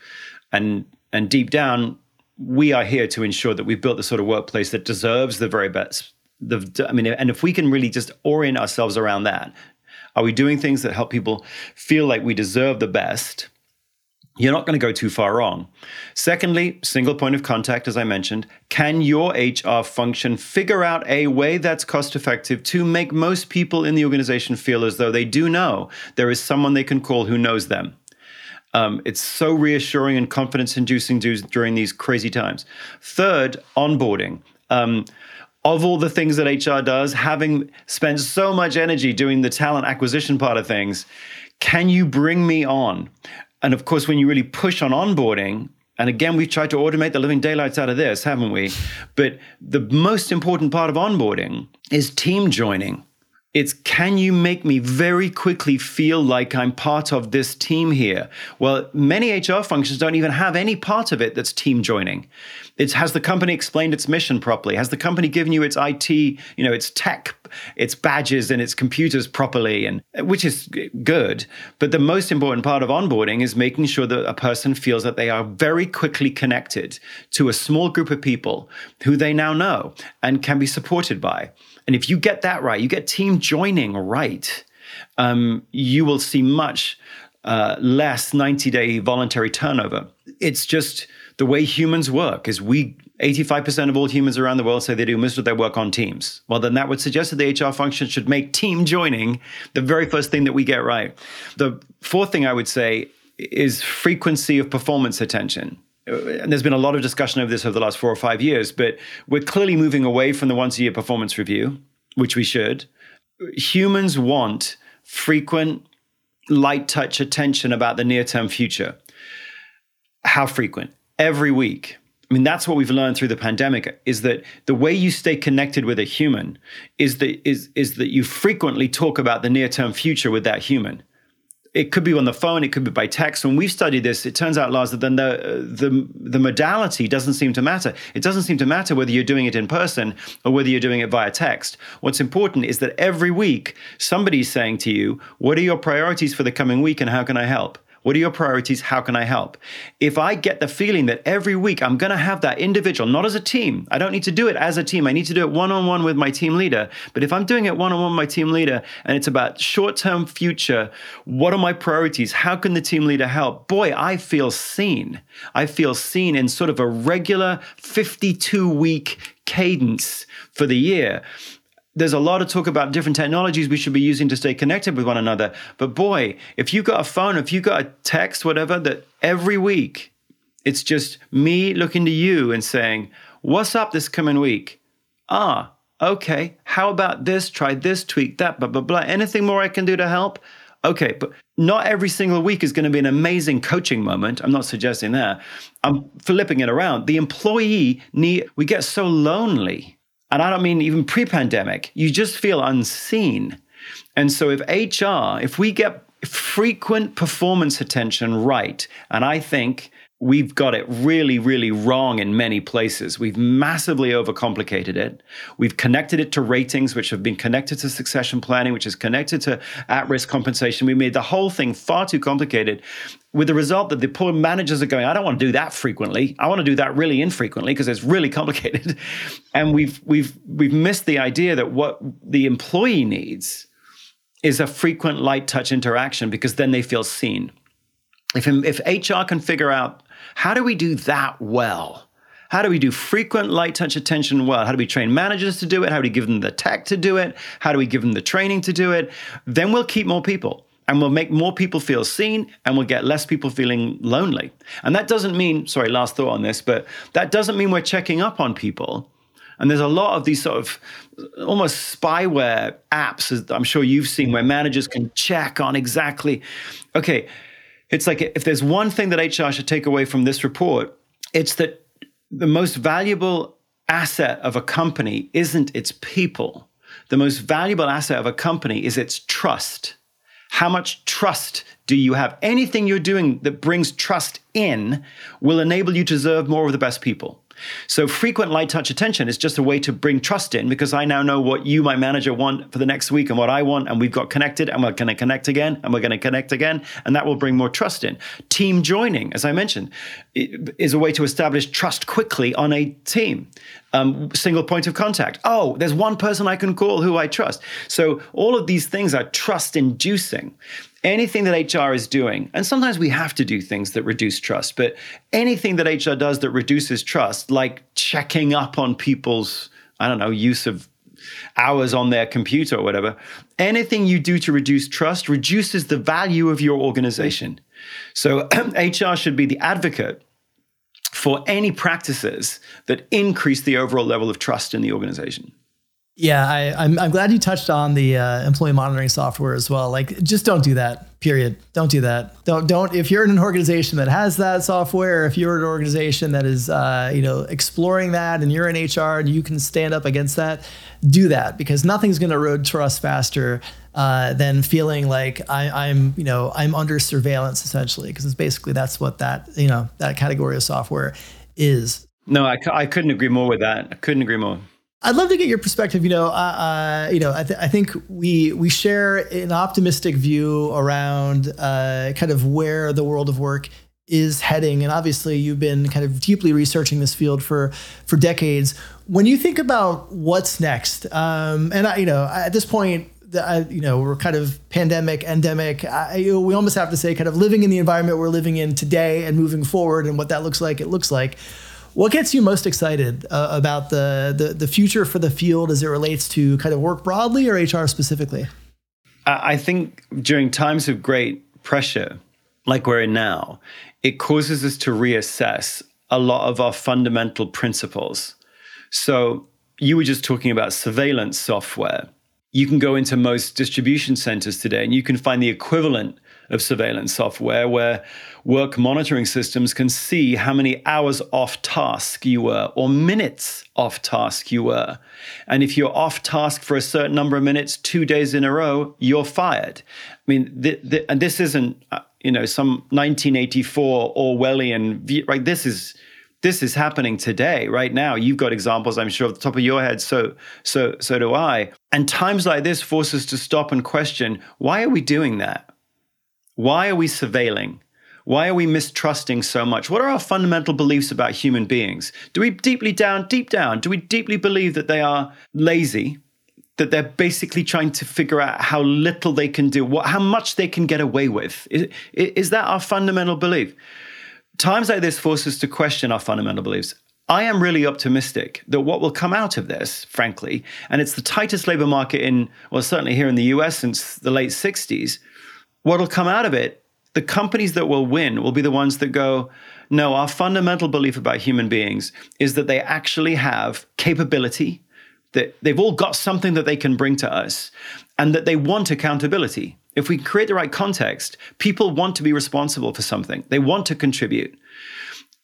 And and deep down, we are here to ensure that we've built the sort of workplace that deserves the very best. The, I mean, and if we can really just orient ourselves around that, are we doing things that help people feel like we deserve the best? You're not going to go too far wrong. Secondly, single point of contact, as I mentioned. Can your HR function figure out a way that's cost effective to make most people in the organization feel as though they do know there is someone they can call who knows them? Um, it's so reassuring and confidence inducing during these crazy times. Third, onboarding. Um, of all the things that HR does, having spent so much energy doing the talent acquisition part of things, can you bring me on? And of course, when you really push on onboarding, and again, we've tried to automate the living daylights out of this, haven't we? But the most important part of onboarding is team joining. It's can you make me very quickly feel like I'm part of this team here? Well, many HR functions don't even have any part of it that's team joining. It has the company explained its mission properly? Has the company given you its IT, you know, its tech its badges and its computers properly, and which is good. But the most important part of onboarding is making sure that a person feels that they are very quickly connected to a small group of people who they now know and can be supported by. And if you get that right, you get team joining right, um, you will see much uh, less 90 day voluntary turnover. It's just the way humans work is we 85% of all humans around the world say they do most of their work on teams. Well, then that would suggest that the HR function should make team joining the very first thing that we get right. The fourth thing I would say is frequency of performance attention. And there's been a lot of discussion over this over the last four or five years, but we're clearly moving away from the once a year performance review, which we should. Humans want frequent, light touch attention about the near term future. How frequent? Every week. I mean, that's what we've learned through the pandemic is that the way you stay connected with a human is that is is that you frequently talk about the near term future with that human it could be on the phone, it could be by text. When we've studied this, it turns out, Lars, that then the, the, the modality doesn't seem to matter. It doesn't seem to matter whether you're doing it in person or whether you're doing it via text. What's important is that every week somebody's saying to you, What are your priorities for the coming week and how can I help? What are your priorities? How can I help? If I get the feeling that every week I'm going to have that individual, not as a team, I don't need to do it as a team. I need to do it one on one with my team leader. But if I'm doing it one on one with my team leader and it's about short term future, what are my priorities? How can the team leader help? Boy, I feel seen. I feel seen in sort of a regular 52 week cadence for the year there's a lot of talk about different technologies we should be using to stay connected with one another. But boy, if you've got a phone, if you've got a text, whatever, that every week it's just me looking to you and saying, What's up this coming week? Ah, okay. How about this? Try this, tweak that, blah, blah, blah. Anything more I can do to help? Okay, but not every single week is going to be an amazing coaching moment. I'm not suggesting that. I'm flipping it around. The employee need we get so lonely and I don't mean even pre pandemic, you just feel unseen. And so, if HR, if we get frequent performance attention right, and I think we've got it really, really wrong in many places. We've massively overcomplicated it. We've connected it to ratings, which have been connected to succession planning, which is connected to at risk compensation. We made the whole thing far too complicated with the result that the poor managers are going, I don't want to do that frequently. I want to do that really infrequently because it's really complicated. and we've, we've, we've missed the idea that what the employee needs is a frequent light touch interaction because then they feel seen. If, if HR can figure out how do we do that well? How do we do frequent light touch attention well? How do we train managers to do it? How do we give them the tech to do it? How do we give them the training to do it? Then we'll keep more people and we'll make more people feel seen and we'll get less people feeling lonely. And that doesn't mean, sorry, last thought on this, but that doesn't mean we're checking up on people. And there's a lot of these sort of almost spyware apps, as I'm sure you've seen, where managers can check on exactly, okay, it's like if there's one thing that HR should take away from this report, it's that the most valuable asset of a company isn't its people. The most valuable asset of a company is its trust. How much trust do you have? Anything you're doing that brings trust in will enable you to serve more of the best people. So frequent light touch attention is just a way to bring trust in because I now know what you, my manager, want for the next week and what I want, and we've got connected, and we're going to connect again, and we're going to connect again, and that will bring more trust in. Team joining, as I mentioned, is a way to establish trust quickly on a team. Um, single point of contact. Oh, there's one person I can call who I trust. So all of these things are trust inducing anything that HR is doing, and sometimes we have to do things that reduce trust, but anything that HR does that reduces trust, like checking up on people's, I don't know, use of hours on their computer or whatever, anything you do to reduce trust reduces the value of your organization. So HR should be the advocate for any practices that increase the overall level of trust in the organization. Yeah, I, am I'm, I'm glad you touched on the uh, employee monitoring software as well. Like, just don't do that. Period. Don't do that. Don't don't. If you're in an organization that has that software, if you're an organization that is, uh, you know, exploring that, and you're in HR and you can stand up against that, do that because nothing's going to erode trust faster uh, than feeling like I, I'm, you know, I'm under surveillance essentially. Because it's basically that's what that, you know, that category of software is. No, I, I couldn't agree more with that. I couldn't agree more. I'd love to get your perspective. You know, uh, uh, you know, I, th- I, think we we share an optimistic view around uh, kind of where the world of work is heading, and obviously, you've been kind of deeply researching this field for for decades. When you think about what's next, um, and I, you know, at this point, I, you know, we're kind of pandemic, endemic. I, you know, we almost have to say, kind of living in the environment we're living in today and moving forward, and what that looks like. It looks like. What gets you most excited uh, about the, the the future for the field as it relates to kind of work broadly or HR specifically? I think during times of great pressure, like we're in now, it causes us to reassess a lot of our fundamental principles. So you were just talking about surveillance software. You can go into most distribution centers today and you can find the equivalent of surveillance software where work monitoring systems can see how many hours off task you were or minutes off task you were. And if you're off task for a certain number of minutes, two days in a row, you're fired. I mean, the, the, and this isn't, uh, you know, some 1984 Orwellian, view, right? This is, this is happening today right now you've got examples i'm sure at the top of your head so so so do i and times like this force us to stop and question why are we doing that why are we surveilling? Why are we mistrusting so much? What are our fundamental beliefs about human beings? Do we deeply down, deep down, do we deeply believe that they are lazy? That they're basically trying to figure out how little they can do, what, how much they can get away with? Is, is that our fundamental belief? Times like this force us to question our fundamental beliefs. I am really optimistic that what will come out of this, frankly, and it's the tightest labor market in, well, certainly here in the US since the late 60s, what'll come out of it, the companies that will win will be the ones that go, no, our fundamental belief about human beings is that they actually have capability, that they've all got something that they can bring to us, and that they want accountability. If we create the right context, people want to be responsible for something. They want to contribute.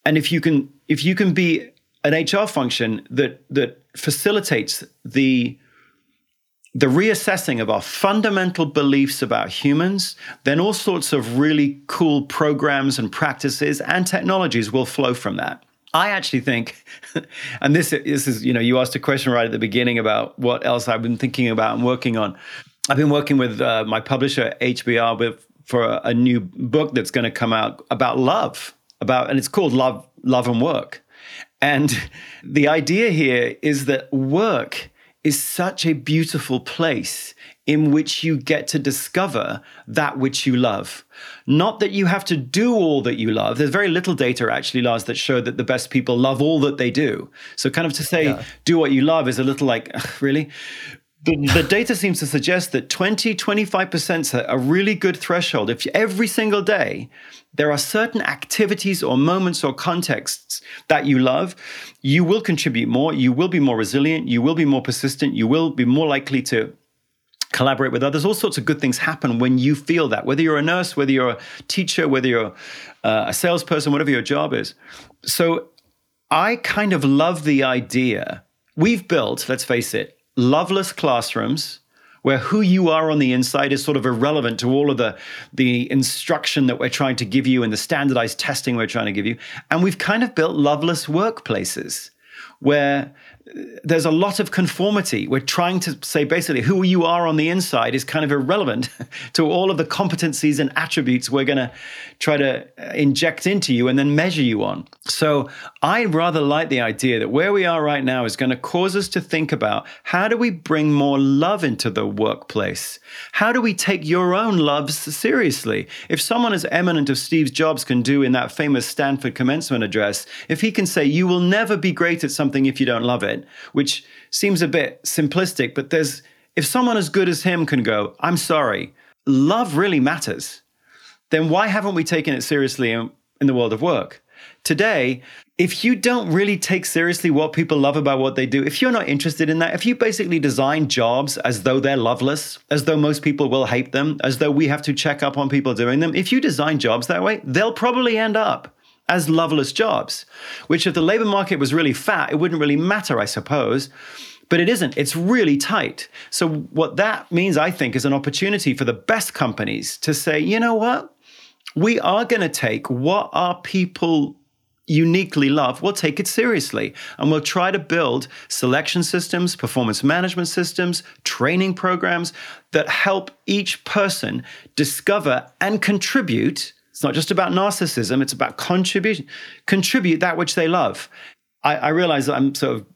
And if you can if you can be an HR function that that facilitates the the reassessing of our fundamental beliefs about humans, then all sorts of really cool programs and practices and technologies will flow from that. I actually think, and this, this is, you know, you asked a question right at the beginning about what else I've been thinking about and working on. I've been working with uh, my publisher, HBR, with, for a, a new book that's going to come out about love, about, and it's called Love, Love and Work. And the idea here is that work is such a beautiful place in which you get to discover that which you love. Not that you have to do all that you love. There's very little data actually, Lars, that show that the best people love all that they do. So, kind of to say, yeah. do what you love is a little like, really? The, the, data seems to suggest that 20, 25% is a really good threshold. If every single day there are certain activities or moments or contexts that you love, you will contribute more, you will be more resilient, you will be more persistent, you will be more likely to collaborate with others. All sorts of good things happen when you feel that, whether you're a nurse, whether you're a teacher, whether you're uh, a salesperson, whatever your job is. So I kind of love the idea. We've built, let's face it, loveless classrooms where who you are on the inside is sort of irrelevant to all of the the instruction that we're trying to give you and the standardized testing we're trying to give you. And we've kind of built loveless workplaces where there's a lot of conformity. We're trying to say basically who you are on the inside is kind of irrelevant to all of the competencies and attributes we're going to try to uh, inject into you and then measure you on. So I rather like the idea that where we are right now is going to cause us to think about how do we bring more love into the workplace? How do we take your own loves seriously? If someone as eminent as Steve Jobs can do in that famous Stanford commencement address, if he can say, you will never be great at something if you don't love it, which seems a bit simplistic, but there's, if someone as good as him can go, I'm sorry, love really matters, then why haven't we taken it seriously in, in the world of work? Today, if you don't really take seriously what people love about what they do, if you're not interested in that, if you basically design jobs as though they're loveless, as though most people will hate them, as though we have to check up on people doing them, if you design jobs that way, they'll probably end up as loveless jobs, which if the labor market was really fat, it wouldn't really matter, I suppose. But it isn't. It's really tight. So, what that means, I think, is an opportunity for the best companies to say, you know what? We are going to take what our people uniquely love, we'll take it seriously and we'll try to build selection systems, performance management systems, training programs that help each person discover and contribute. It's not just about narcissism, it's about contribution, contribute that which they love. I, I realize that I'm sort of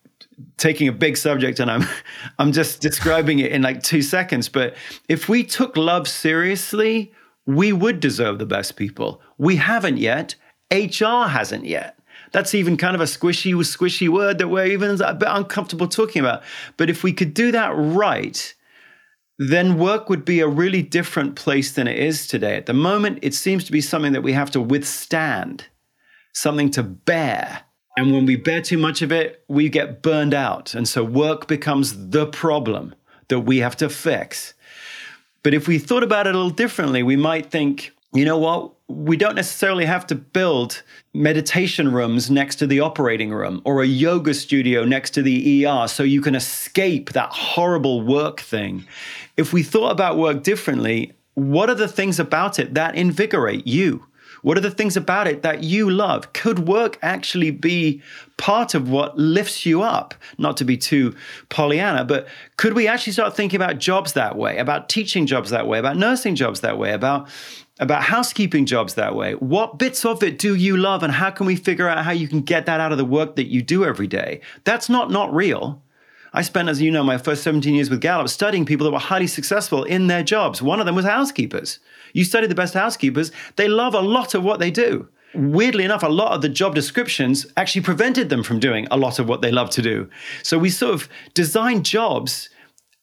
taking a big subject and I'm I'm just describing it in like two seconds. But if we took love seriously, we would deserve the best people. We haven't yet. HR hasn't yet. That's even kind of a squishy, squishy word that we're even a bit uncomfortable talking about. But if we could do that right, then work would be a really different place than it is today. At the moment, it seems to be something that we have to withstand, something to bear. And when we bear too much of it, we get burned out. And so work becomes the problem that we have to fix. But if we thought about it a little differently, we might think, you know what? We don't necessarily have to build meditation rooms next to the operating room or a yoga studio next to the ER so you can escape that horrible work thing. If we thought about work differently, what are the things about it that invigorate you? What are the things about it that you love? Could work actually be part of what lifts you up? Not to be too Pollyanna, but could we actually start thinking about jobs that way, about teaching jobs that way, about nursing jobs that way, about about housekeeping jobs that way. What bits of it do you love and how can we figure out how you can get that out of the work that you do every day? That's not not real. I spent, as you know, my first 17 years with Gallup studying people that were highly successful in their jobs. One of them was housekeepers. You study the best housekeepers, they love a lot of what they do. Weirdly enough, a lot of the job descriptions actually prevented them from doing a lot of what they love to do. So we sort of design jobs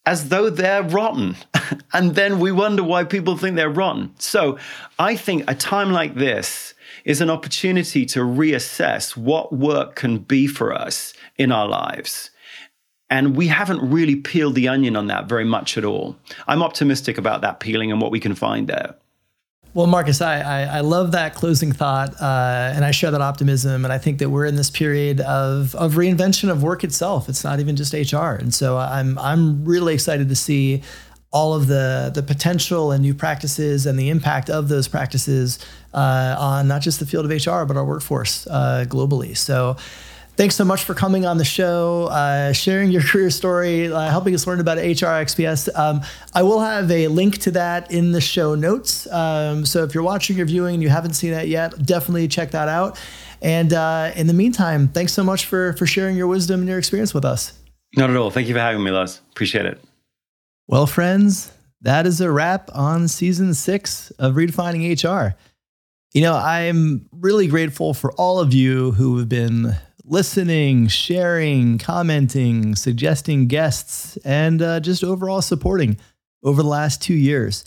as though they're rotten. and then we wonder why people think they're rotten. So I think a time like this is an opportunity to reassess what work can be for us in our lives. And we haven't really peeled the onion on that very much at all. I'm optimistic about that peeling and what we can find there. Well, Marcus, I, I, I, love that closing thought, uh, and I share that optimism. And I think that we're in this period of, of reinvention of work itself. It's not even just HR, and so I'm I'm really excited to see all of the the potential and new practices and the impact of those practices uh, on not just the field of HR but our workforce uh, globally. So thanks so much for coming on the show, uh, sharing your career story, uh, helping us learn about HR XPS. Um, I will have a link to that in the show notes. Um, so if you're watching or viewing and you haven't seen that yet, definitely check that out. And uh, in the meantime, thanks so much for for sharing your wisdom and your experience with us. Not at all. Thank you for having me, Lars. Appreciate it. Well, friends, that is a wrap on season six of Redefining HR. You know, I'm really grateful for all of you who have been listening, sharing, commenting, suggesting guests, and uh, just overall supporting over the last two years.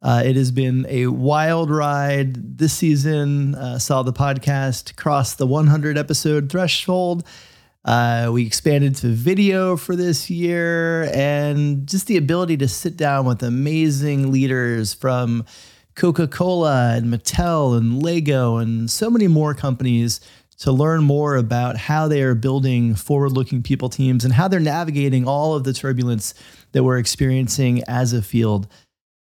Uh, it has been a wild ride. This season uh, saw the podcast cross the 100 episode threshold. Uh, we expanded to video for this year, and just the ability to sit down with amazing leaders from Coca Cola and Mattel and Lego and so many more companies to learn more about how they are building forward looking people teams and how they're navigating all of the turbulence that we're experiencing as a field.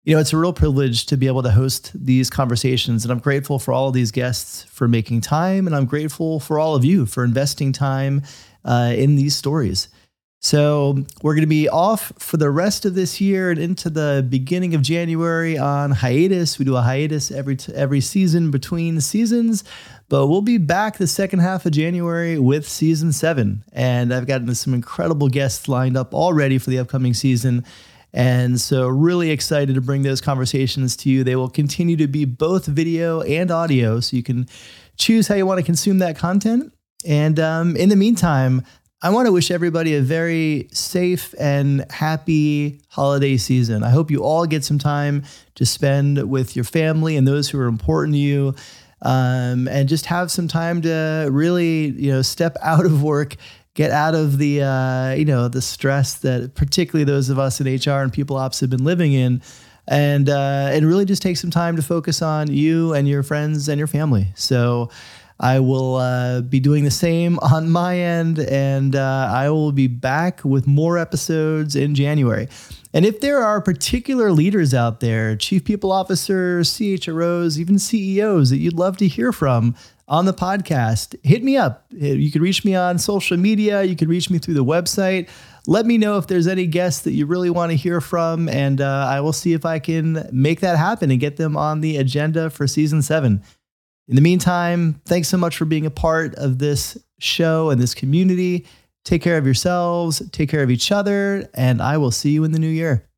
You know, it's a real privilege to be able to host these conversations. And I'm grateful for all of these guests for making time. And I'm grateful for all of you for investing time uh, in these stories. So we're going to be off for the rest of this year and into the beginning of January on hiatus. We do a hiatus every t- every season between seasons, but we'll be back the second half of January with season seven. And I've gotten some incredible guests lined up already for the upcoming season. And so, really excited to bring those conversations to you. They will continue to be both video and audio, so you can choose how you want to consume that content. And um, in the meantime, I want to wish everybody a very safe and happy holiday season. I hope you all get some time to spend with your family and those who are important to you um, and just have some time to really, you know, step out of work, get out of the, uh, you know, the stress that particularly those of us in HR and people ops have been living in, and uh, and really just take some time to focus on you and your friends and your family. So. I will uh, be doing the same on my end, and uh, I will be back with more episodes in January. And if there are particular leaders out there, chief people officers, CHROs, even CEOs that you'd love to hear from, on the podcast, hit me up. You can reach me on social media. You can reach me through the website. Let me know if there's any guests that you really want to hear from, and uh, I will see if I can make that happen and get them on the agenda for season seven. In the meantime, thanks so much for being a part of this show and this community. Take care of yourselves, take care of each other, and I will see you in the new year.